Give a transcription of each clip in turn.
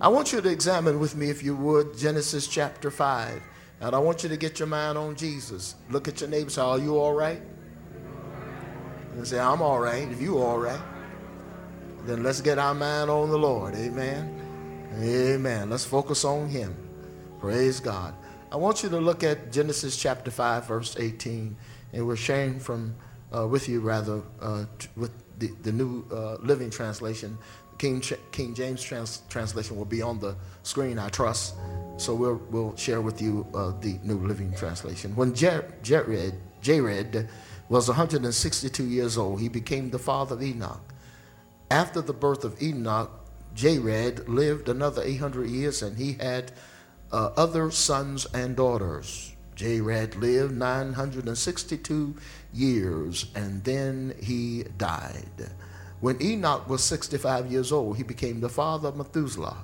I want you to examine with me, if you would, Genesis chapter 5. And I want you to get your mind on Jesus. Look at your neighbor say, Are you all right? And say, I'm all right. If you're all right, then let's get our mind on the Lord. Amen. Amen. Let's focus on Him. Praise God. I want you to look at Genesis chapter 5, verse 18. And we're sharing from uh, with you, rather, uh, with the, the New uh, Living Translation. King, King James trans- translation will be on the screen, I trust. So we'll, we'll share with you uh, the New Living Translation. When Jared, Jared, Jared was 162 years old, he became the father of Enoch. After the birth of Enoch, Jared lived another 800 years and he had uh, other sons and daughters. Jared lived 962 years and then he died. When Enoch was 65 years old, he became the father of Methuselah.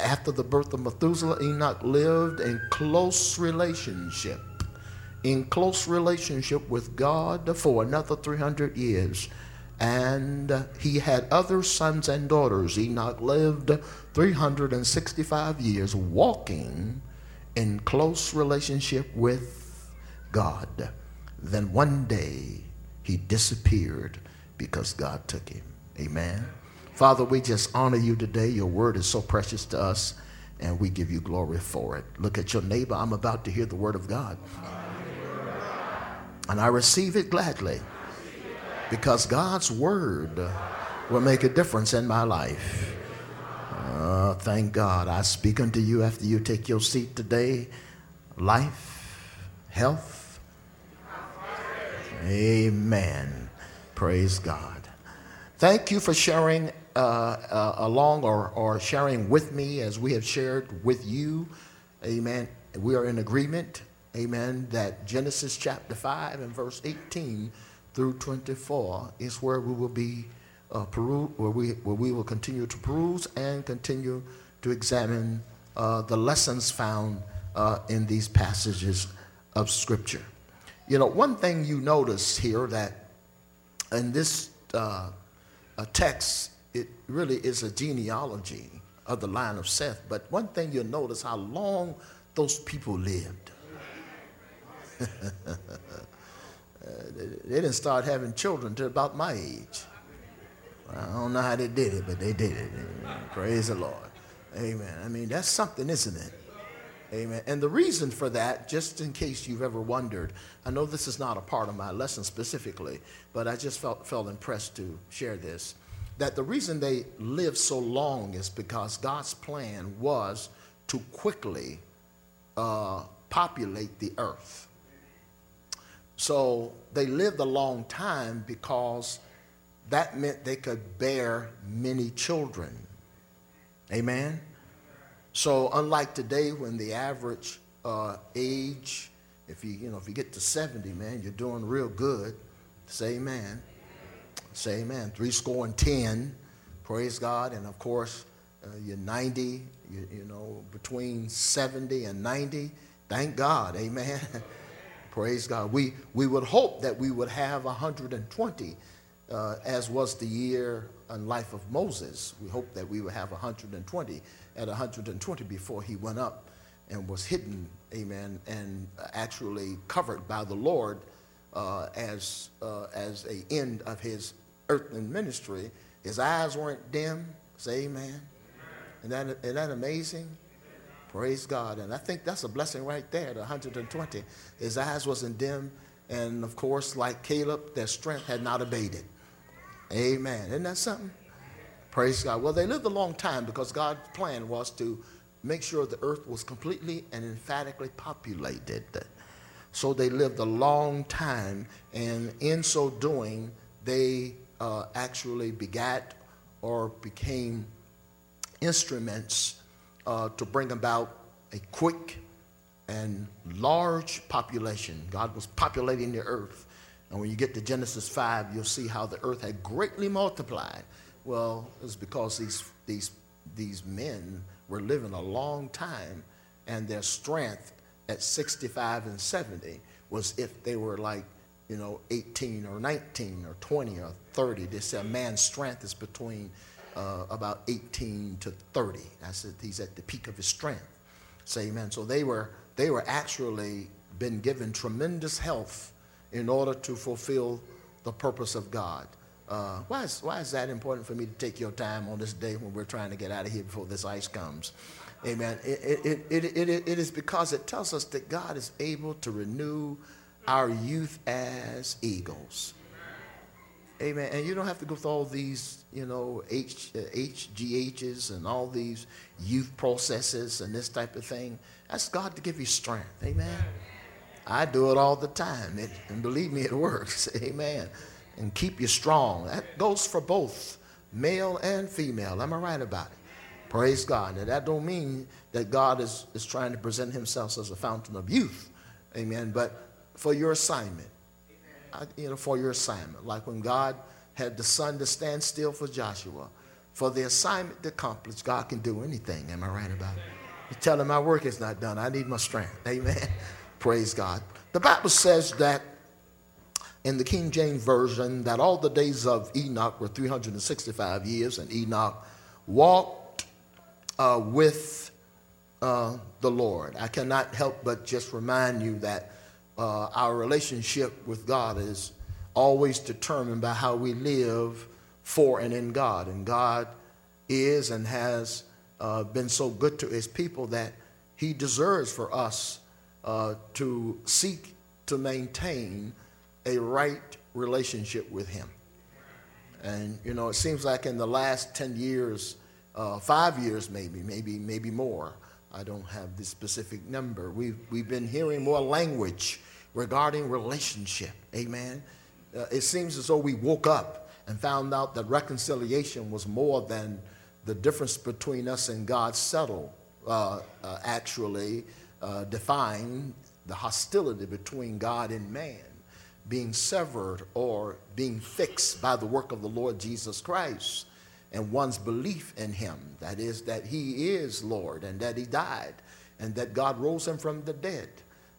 After the birth of Methuselah, Enoch lived in close relationship, in close relationship with God for another 300 years. And he had other sons and daughters. Enoch lived 365 years walking in close relationship with God. Then one day he disappeared because God took him. Amen. Father, we just honor you today. Your word is so precious to us, and we give you glory for it. Look at your neighbor. I'm about to hear the word of God. And I receive it gladly because God's word will make a difference in my life. Uh, thank God. I speak unto you after you take your seat today life, health. Amen. Praise God. Thank you for sharing uh, uh, along or, or sharing with me as we have shared with you. Amen. We are in agreement. Amen. That Genesis chapter 5 and verse 18 through 24 is where we will be uh, peru- where we where we will continue to peruse and continue to examine uh, the lessons found uh, in these passages of Scripture. You know, one thing you notice here that in this uh, text, it really is a genealogy of the line of Seth. But one thing you'll notice how long those people lived. They didn't start having children until about my age. I don't know how they did it, but they did it. Praise the Lord. Amen. I mean, that's something, isn't it? Amen. And the reason for that, just in case you've ever wondered, I know this is not a part of my lesson specifically, but I just felt, felt impressed to share this. That the reason they lived so long is because God's plan was to quickly uh, populate the earth. So they lived a long time because that meant they could bear many children. Amen? So unlike today when the average uh, age, if you, you know, if you get to 70, man, you're doing real good. Say amen. Say amen. Three score and 10. Praise God. And of course, uh, you're 90, you, you know, between 70 and 90. Thank God. Amen. Praise God. We, we would hope that we would have 120 uh, as was the year and life of Moses. We hope that we would have 120 at 120 before he went up and was hidden, amen, and actually covered by the Lord uh, as, uh, as a end of his earthly ministry. His eyes weren't dim. Say amen. Isn't that, isn't that amazing? Praise God. And I think that's a blessing right there at 120. His eyes wasn't dim. And of course, like Caleb, their strength had not abated. Amen. Isn't that something? Praise God. Well, they lived a long time because God's plan was to make sure the earth was completely and emphatically populated. So they lived a long time, and in so doing, they uh, actually begat or became instruments uh, to bring about a quick and large population. God was populating the earth and when you get to Genesis 5, you'll see how the earth had greatly multiplied. Well, it's because these, these, these men were living a long time, and their strength at 65 and 70 was if they were like, you know, 18 or 19 or 20 or 30. They said man's strength is between uh, about 18 to 30. I said He's at the peak of his strength. Say amen. So they were, they were actually been given tremendous health in order to fulfill the purpose of God. Uh, why, is, why is that important for me to take your time on this day when we're trying to get out of here before this ice comes? Amen. It, it, it, it, it is because it tells us that God is able to renew our youth as eagles. Amen. And you don't have to go through all these, you know, H, HGHs and all these youth processes and this type of thing. That's God to give you strength. Amen. I do it all the time. It, and believe me, it works. Amen. And keep you strong. That goes for both male and female. Am I right about it? Praise God. Now, that don't mean that God is, is trying to present himself as a fountain of youth. Amen. But for your assignment, you know, for your assignment. Like when God had the sun to stand still for Joshua. For the assignment to accomplish, God can do anything. Am I right about it? You tell him my work is not done. I need my strength. Amen. Praise God. The Bible says that in the King James Version that all the days of Enoch were 365 years, and Enoch walked uh, with uh, the Lord. I cannot help but just remind you that uh, our relationship with God is always determined by how we live for and in God. And God is and has uh, been so good to his people that he deserves for us uh, to seek to maintain a right relationship with him. And, you know, it seems like in the last 10 years, uh, five years maybe, maybe, maybe more, I don't have the specific number. We've, we've been hearing more language regarding relationship. Amen. Uh, it seems as though we woke up and found out that reconciliation was more than the difference between us and God settled, uh, uh, actually uh, define the hostility between God and man being severed or being fixed by the work of the Lord Jesus Christ and one's belief in him. That is, that he is Lord and that he died and that God rose him from the dead.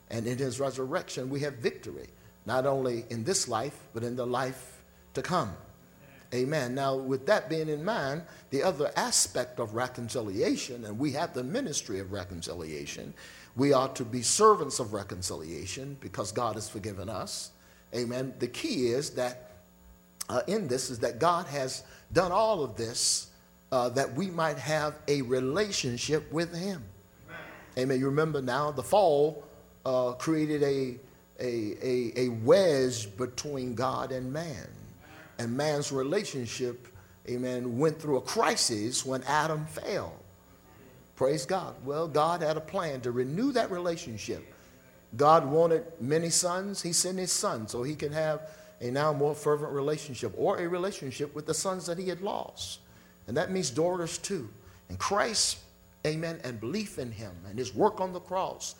And in his resurrection, we have victory, not only in this life, but in the life to come. Amen. Now, with that being in mind, the other aspect of reconciliation, and we have the ministry of reconciliation, we are to be servants of reconciliation because God has forgiven us. Amen. The key is that uh, in this is that God has done all of this uh, that we might have a relationship with Him. Amen. Amen. You remember now the fall uh, created a, a, a, a wedge between God and man. And man's relationship, amen, went through a crisis when Adam fell. Praise God. Well, God had a plan to renew that relationship. God wanted many sons. He sent his son so he can have a now more fervent relationship or a relationship with the sons that he had lost. And that means daughters too. And Christ, amen, and belief in him and his work on the cross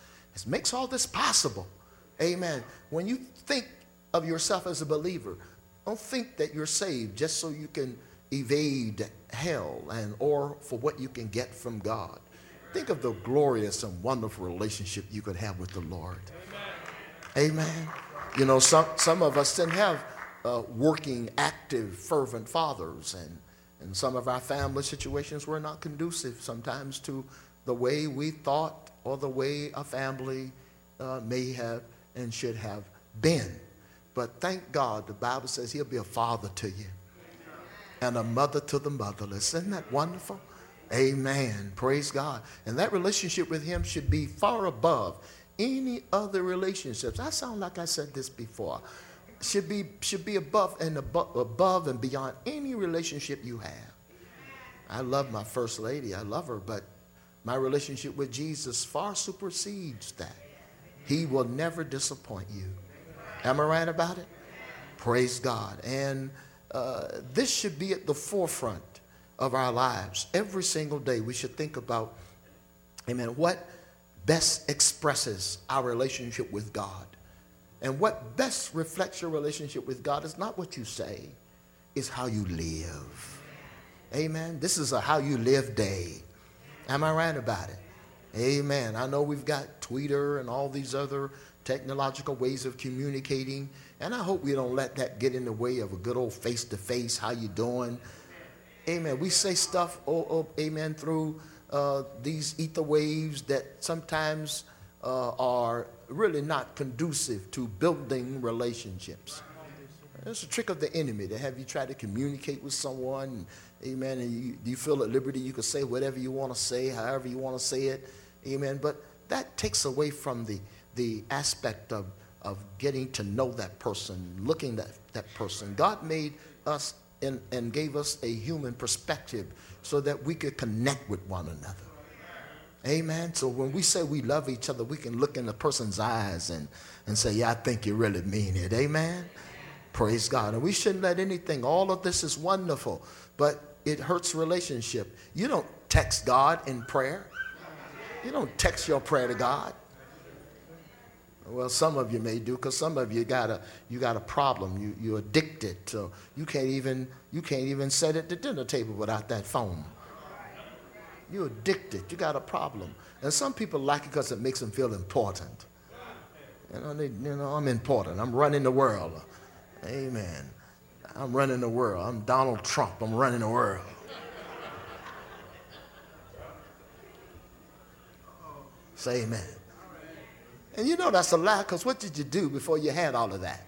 makes all this possible. Amen. When you think of yourself as a believer, don't think that you're saved just so you can evade hell and or for what you can get from God. Think of the glorious and wonderful relationship you could have with the Lord. Amen. Amen. You know, some, some of us didn't have uh, working, active, fervent fathers, and, and some of our family situations were not conducive sometimes to the way we thought or the way a family uh, may have and should have been. But thank God, the Bible says He'll be a father to you and a mother to the motherless. Isn't that wonderful? Amen. Praise God. And that relationship with Him should be far above any other relationships. I sound like I said this before. Should be, should be above and above, above and beyond any relationship you have. I love my first lady. I love her, but my relationship with Jesus far supersedes that. He will never disappoint you. Am I right about it? Praise God. And uh, this should be at the forefront of our lives. Every single day, we should think about, amen, what best expresses our relationship with God. And what best reflects your relationship with God is not what you say, it's how you live. Amen. This is a how you live day. Am I right about it? Amen. I know we've got Twitter and all these other technological ways of communicating, and I hope we don't let that get in the way of a good old face-to-face, how you doing? Amen. We say stuff, oh, oh amen, through uh, these ether waves that sometimes uh, are really not conducive to building relationships. It's a trick of the enemy to have you try to communicate with someone, amen, and you, you feel at liberty, you can say whatever you want to say, however you want to say it, amen. But that takes away from the, the aspect of, of getting to know that person, looking at that person. God made us and, and gave us a human perspective so that we could connect with one another. Amen. So when we say we love each other, we can look in the person's eyes and, and say, Yeah, I think you really mean it. Amen. Praise God. And we shouldn't let anything, all of this is wonderful, but it hurts relationship. You don't text God in prayer. You don't text your prayer to God. Well, some of you may do, because some of you got a you got a problem. You you're addicted, so you can't even you can't even sit at the dinner table without that phone. You're addicted. You got a problem. And some people like it because it makes them feel important. You know, they, you know, I'm important. I'm running the world. Amen. I'm running the world. I'm Donald Trump. I'm running the world. Say amen. And you know that's a lie because what did you do before you had all of that?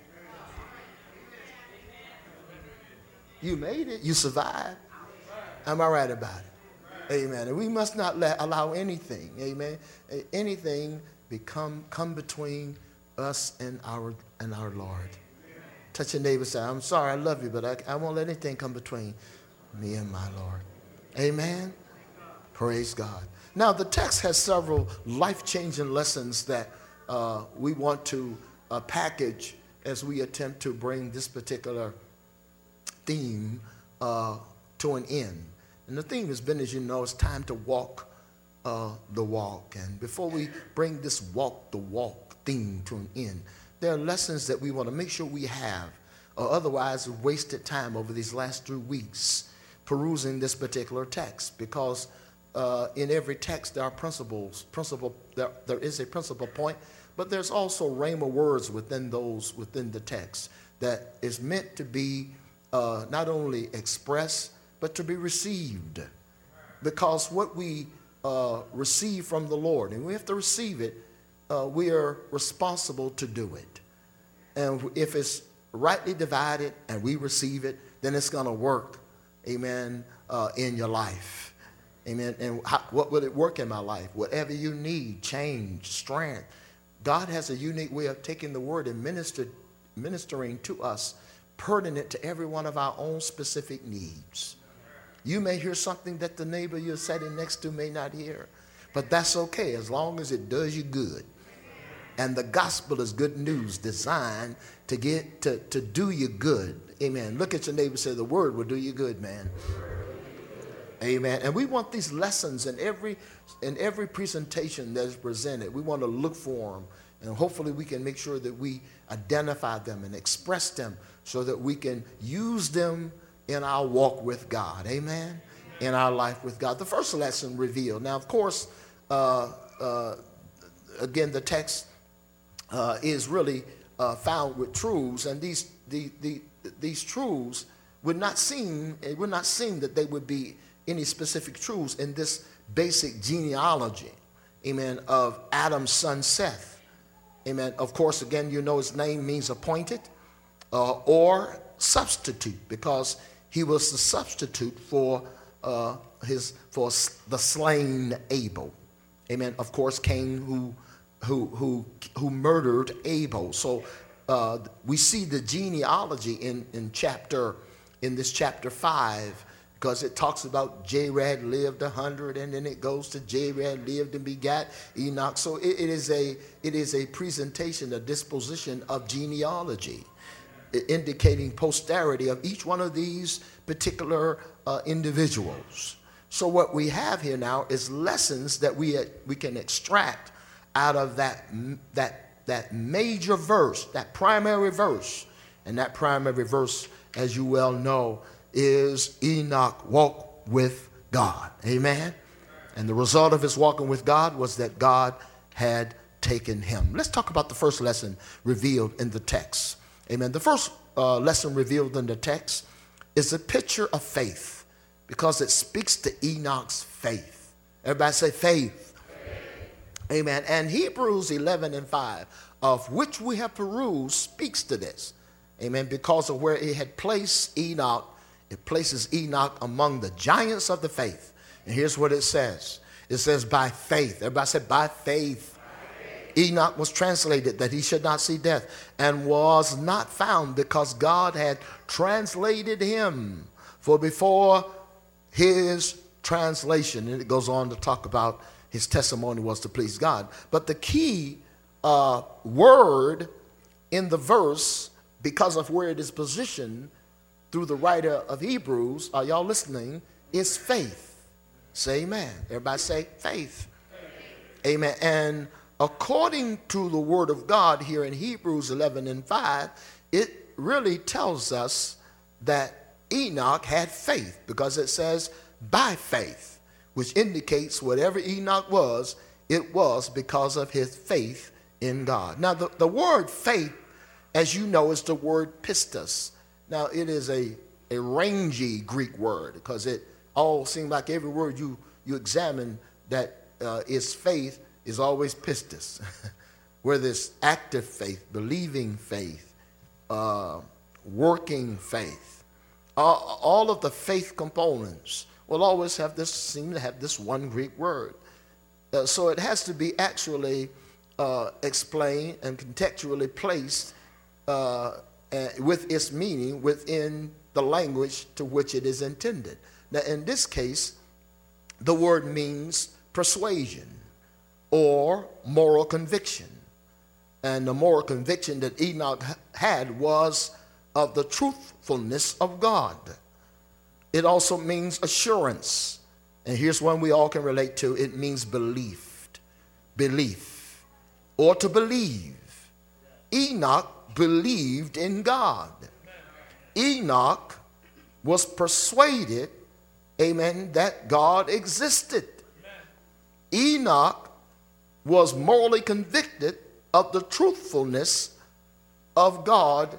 You made it. You survived. Am I right about it? Amen. And we must not let, allow anything, amen, anything become come between us and our and our Lord. Touch your neighbor say, I'm sorry, I love you, but I, I won't let anything come between me and my Lord. Amen. Praise God. Now, the text has several life changing lessons that uh, we want to uh, package as we attempt to bring this particular theme uh, to an end. And the theme has been, as you know, it's time to walk uh, the walk. And before we bring this walk the walk theme to an end, there are lessons that we want to make sure we have, or otherwise wasted time over these last three weeks perusing this particular text because uh, in every text there are principles principle there, there is a principal point but there's also rhema words within those within the text that is meant to be uh, not only expressed but to be received. Because what we uh, receive from the Lord, and we have to receive it, uh, we are responsible to do it. And if it's rightly divided and we receive it, then it's going to work, amen, uh, in your life. Amen. And how, what will it work in my life? Whatever you need, change, strength God has a unique way of taking the word and minister, ministering to us, pertinent to every one of our own specific needs. You may hear something that the neighbor you're sitting next to may not hear, but that's okay as long as it does you good. And the gospel is good news designed to get to, to do you good. Amen. Look at your neighbor say, The word will do you good, man. Amen. And we want these lessons in every in every presentation that is presented. We want to look for them, and hopefully we can make sure that we identify them and express them so that we can use them in our walk with God. Amen. In our life with God. The first lesson revealed. Now, of course, uh, uh, again, the text uh, is really uh, found with truths, and these the, the, these truths would not seem it would not seem that they would be any specific truths in this basic genealogy, amen, of Adam's son Seth. Amen. Of course, again, you know his name means appointed uh, or substitute because he was the substitute for uh, his for the slain Abel. Amen. Of course, Cain who who who who murdered Abel. So uh, we see the genealogy in in chapter in this chapter five because it talks about Jared lived a hundred, and then it goes to Jared lived and begat Enoch. So it, it is a it is a presentation, a disposition of genealogy, indicating posterity of each one of these particular uh, individuals. So what we have here now is lessons that we uh, we can extract out of that that that major verse, that primary verse, and that primary verse, as you well know is Enoch walked with God. Amen. And the result of his walking with God was that God had taken him. Let's talk about the first lesson revealed in the text. Amen. The first uh, lesson revealed in the text is a picture of faith. because it speaks to Enoch's faith. Everybody say faith. faith. Amen. And Hebrews 11 and 5, of which we have perused, speaks to this. Amen. Because of where it had placed Enoch, it places Enoch among the giants of the faith. And here's what it says it says, by faith. Everybody said, by faith. Enoch was translated that he should not see death and was not found because God had translated him. For before his translation, and it goes on to talk about his testimony was to please God. But the key uh, word in the verse, because of where it is positioned through the writer of Hebrews, are y'all listening? Is faith. Say amen. Everybody say faith. faith. Amen. And according to the word of God here in Hebrews 11 and 5, it really tells us that Enoch had faith because it says by faith, which indicates whatever Enoch was, it was because of his faith in God. Now, the, the word faith, as you know, is the word pistis. Now, it is a, a rangy Greek word because it all seems like every word you, you examine that uh, is faith is always pistis, whether it's active faith, believing faith, uh, working faith. Uh, all of the faith components will always have this, seem to have this one Greek word. Uh, so it has to be actually uh, explained and contextually placed with its meaning within the language to which it is intended. Now, in this case, the word means persuasion or moral conviction. And the moral conviction that Enoch had was of the truthfulness of God. It also means assurance. And here's one we all can relate to it means believed, belief, or to believe. Enoch believed in God. Enoch was persuaded, amen, that God existed. Enoch was morally convicted of the truthfulness of God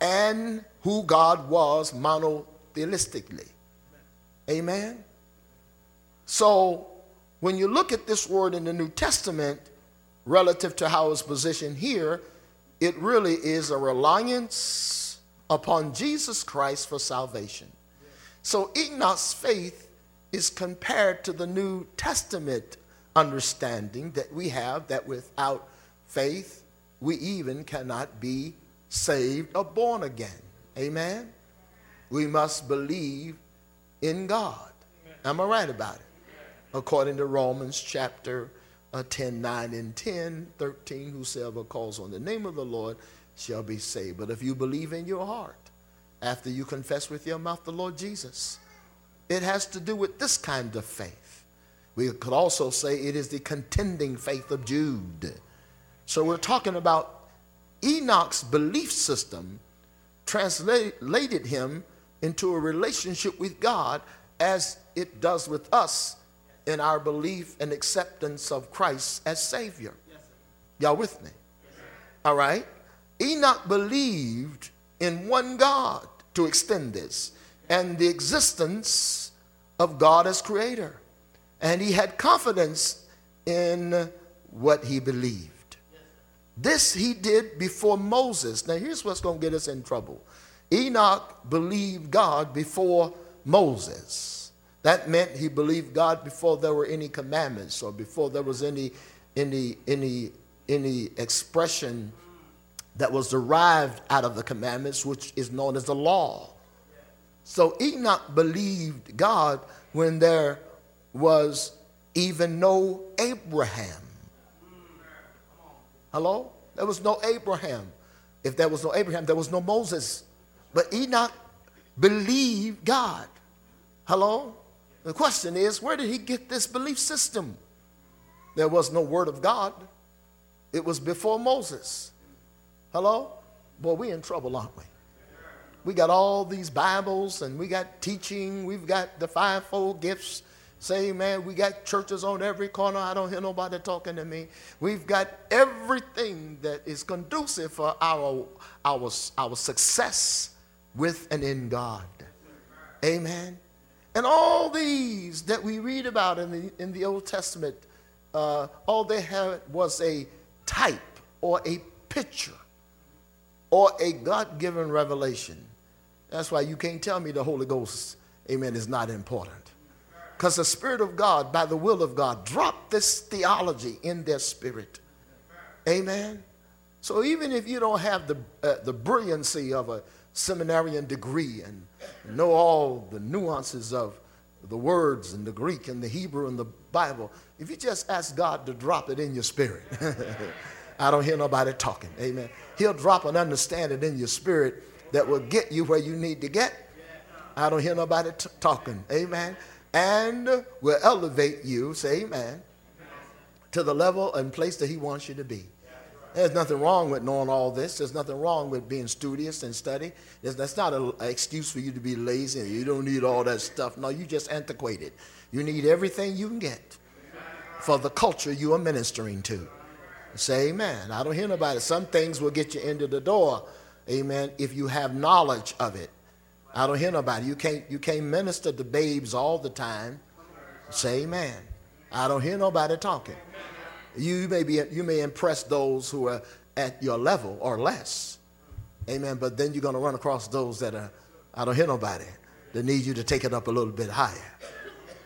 and who God was monotheistically. Amen. So when you look at this word in the New Testament relative to how it's positioned here, it really is a reliance upon Jesus Christ for salvation. So Enoch's faith is compared to the New Testament understanding that we have that without faith, we even cannot be saved or born again. Amen? We must believe in God. Am I right about it? According to Romans chapter uh, 10, 9, and 10, 13, whosoever calls on the name of the Lord shall be saved. But if you believe in your heart, after you confess with your mouth the Lord Jesus, it has to do with this kind of faith. We could also say it is the contending faith of Jude. So we're talking about Enoch's belief system translated him into a relationship with God as it does with us in our belief and acceptance of Christ as Savior. Yes, Y'all with me? Yes, All right? Enoch believed in one God to extend this and the existence of God as creator and he had confidence in what he believed. This he did before Moses. Now, here's what's going to get us in trouble Enoch believed God before Moses. That meant he believed God before there were any commandments or before there was any, any, any, any expression that was derived out of the commandments, which is known as the law. So Enoch believed God when there was even no Abraham. Hello? There was no Abraham. If there was no Abraham, there was no Moses. But Enoch believed God. Hello? The question is, where did he get this belief system? There was no word of God. It was before Moses. Hello? Boy, we in trouble, aren't we? We got all these Bibles and we got teaching, we've got the fivefold gifts, Say, man, we got churches on every corner. I don't hear nobody talking to me. We've got everything that is conducive for our, our, our success with and in God. Amen. And all these that we read about in the, in the Old Testament, uh, all they had was a type or a picture or a God given revelation. That's why you can't tell me the Holy Ghost, amen, is not important. Because the Spirit of God, by the will of God, dropped this theology in their spirit. Amen. So even if you don't have the, uh, the brilliancy of a seminarian degree and know all the nuances of the words and the Greek and the Hebrew and the Bible, if you just ask God to drop it in your spirit, I don't hear nobody talking. Amen. He'll drop an understanding in your spirit that will get you where you need to get. I don't hear nobody t- talking. Amen. And will elevate you, say amen, to the level and place that He wants you to be. There's nothing wrong with knowing all this. There's nothing wrong with being studious and study. That's not an excuse for you to be lazy. You don't need all that stuff. No, you just antiquated. You need everything you can get for the culture you are ministering to. Say amen. I don't hear nobody. Some things will get you into the door, amen, if you have knowledge of it. I don't hear nobody. You can't, you can't minister to babes all the time. Say amen. I don't hear nobody talking. You may, be, you may impress those who are at your level or less. Amen. But then you're going to run across those that are, I don't hear nobody, that need you to take it up a little bit higher.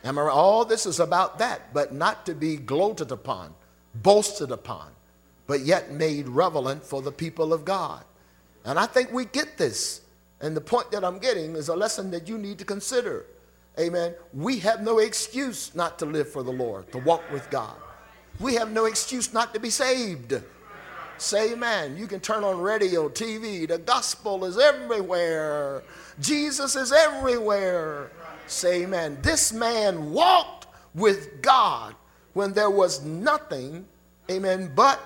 Am I right? All this is about that, but not to be gloated upon, boasted upon, but yet made relevant for the people of God. And I think we get this. And the point that I'm getting is a lesson that you need to consider. Amen. We have no excuse not to live for the Lord, to walk with God. We have no excuse not to be saved. Say amen. You can turn on radio, TV. The gospel is everywhere. Jesus is everywhere. Say amen. This man walked with God when there was nothing, amen, but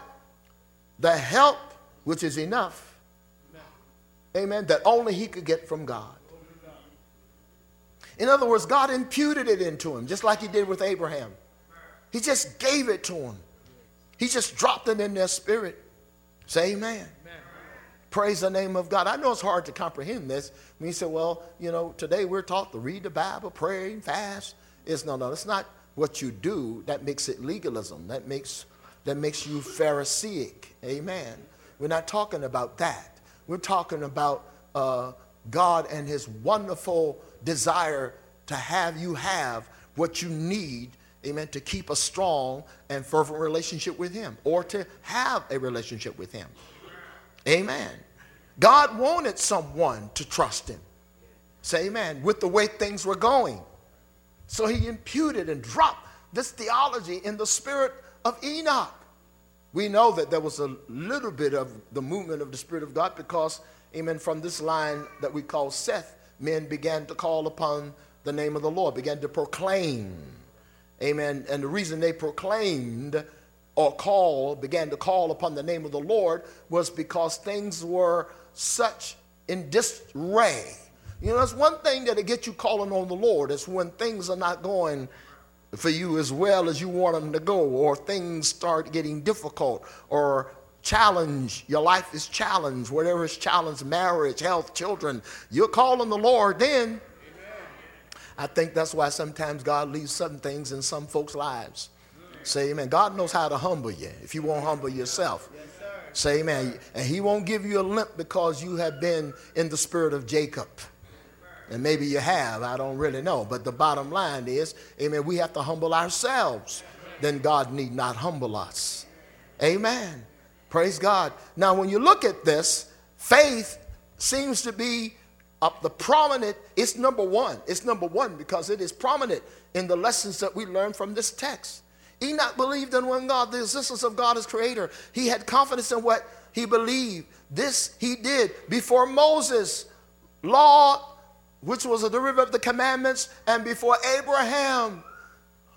the help, which is enough, amen, that only he could get from God. In other words, God imputed it into him, just like he did with Abraham. He just gave it to them. He just dropped it in their spirit. Say amen. amen. Praise the name of God. I know it's hard to comprehend this. When you say, well, you know, today we're taught to read the Bible, pray, and fast. It's no, no, it's not what you do that makes it legalism. That makes that makes you Pharisaic. Amen. We're not talking about that. We're talking about uh, God and his wonderful desire to have you have what you need amen, to keep a strong and fervent relationship with Him or to have a relationship with Him. Amen. God wanted someone to trust Him. Say amen. With the way things were going. So He imputed and dropped this theology in the spirit of Enoch. We know that there was a little bit of the movement of the Spirit of God because, amen, from this line that we call Seth, men began to call upon the name of the Lord, began to proclaim Amen. And the reason they proclaimed or called, began to call upon the name of the Lord was because things were such in disarray. You know, it's one thing that'll get you calling on the Lord. It's when things are not going for you as well as you want them to go, or things start getting difficult, or challenge, your life is challenged, whatever is challenged, marriage, health, children. You're calling the Lord then. I think that's why sometimes God leaves some things in some folks' lives. Say amen. God knows how to humble you if you won't humble yourself. Say amen. And he won't give you a limp because you have been in the spirit of Jacob. And maybe you have, I don't really know. But the bottom line is, amen, we have to humble ourselves. Then God need not humble us. Amen. Praise God. Now, when you look at this, faith seems to be up the prominent, it's number one. It's number one because it is prominent in the lessons that we learn from this text. Enoch believed in one God, the existence of God as creator. He had confidence in what he believed. This he did before Moses' law, which was a derivative of the commandments, and before Abraham.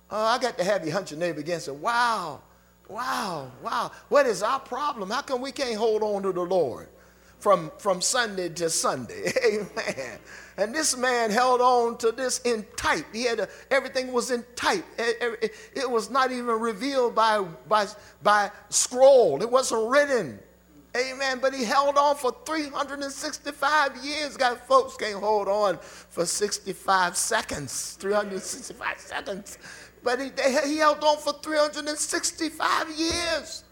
Uh, I got to have you hunch your neighbor again and say, wow, wow, wow. What is our problem? How come we can't hold on to the Lord? From, from Sunday to Sunday. Amen. And this man held on to this in type. He had a, everything was in type. It, it, was not even revealed by, by, by scroll. It wasn't written. Amen. But he held on for 365 years. Got folks can't hold on for 65 seconds, 365 seconds. But he, they, he held on for 365 years.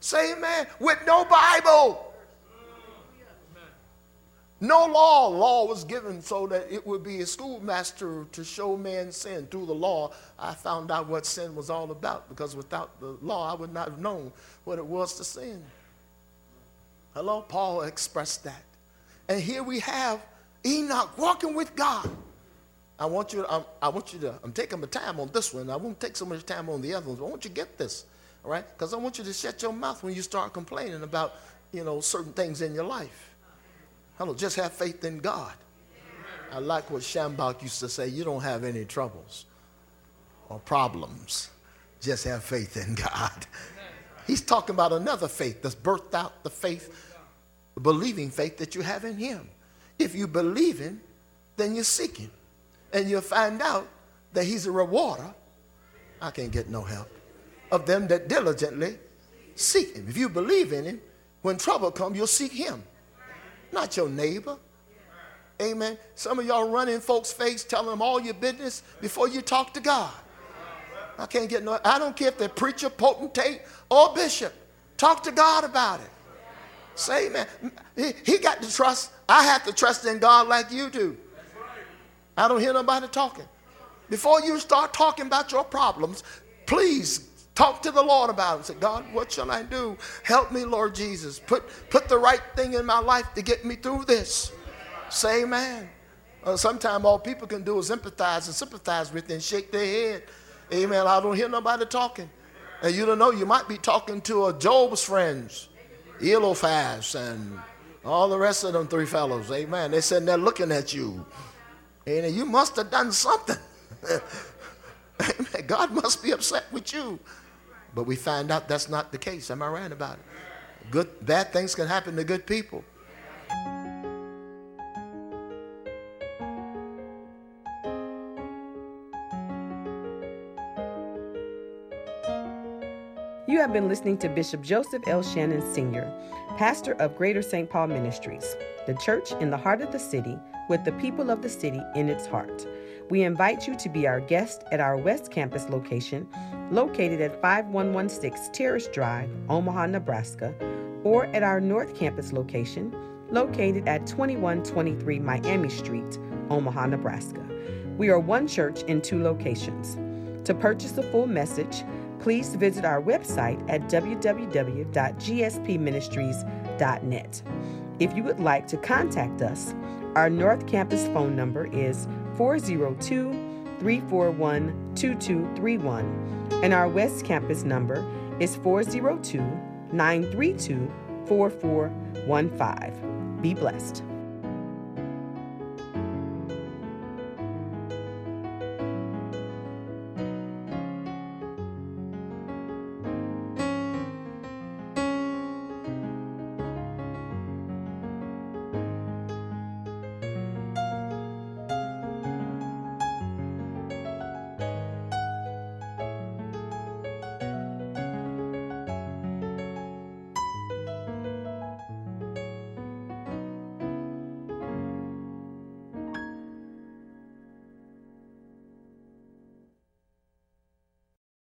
Say amen. With no Bible. No law. Law was given so that it would be a schoolmaster to show man sin. Through the law, I found out what sin was all about because without the law, I would not have known what it was to sin. Hello? Paul expressed that. And here we have Enoch walking with God. I want you to, I'm, I want you to, I'm taking my time on this one. I won't take so much time on the other ones, but I want you to get this, all right? Because I want you to shut your mouth when you start complaining about, you know, certain things in your life. Hello, just have faith in God. I like what Schambach used to say you don't have any troubles or problems, just have faith in God. He's talking about another faith that's birthed out the faith, believing faith that you have in Him. If you believe Him, then you seek Him. And you'll find out that He's a rewarder. I can't get no help. Of them that diligently seek Him. If you believe in Him, when trouble comes, you'll seek Him not your neighbor. Amen. Some of y'all run in folks' face telling them all your business before you talk to God. I can't get no, I don't care if they're preacher, potentate, or bishop. Talk to God about it. Say, man, he, he got to trust. I have to trust in God like you do. I don't hear nobody talking. Before you start talking about your problems, please Talk to the Lord about it. Say, God, what shall I do? Help me, Lord Jesus. Put, put the right thing in my life to get me through this. Say amen. Uh, Sometimes all people can do is empathize and sympathize with and shake their head. Amen. I don't hear nobody talking. And you don't know, you might be talking to a Job's friends, Eliphaz, and all the rest of them three fellows. Amen. They're sitting there looking at you. And you must have done something. God must be upset with you. But we find out that's not the case. Am I right about it? Good, bad things can happen to good people. You have been listening to Bishop Joseph L. Shannon Sr., pastor of Greater St. Paul Ministries, the church in the heart of the city with the people of the city in its heart. We invite you to be our guest at our West Campus location, located at 5116 Terrace Drive, Omaha, Nebraska, or at our North Campus location, located at 2123 Miami Street, Omaha, Nebraska. We are one church in two locations. To purchase the full message, please visit our website at www.gspministries.net. If you would like to contact us, our North Campus phone number is 402 341 2231, and our West Campus number is 402 932 4415. Be blessed.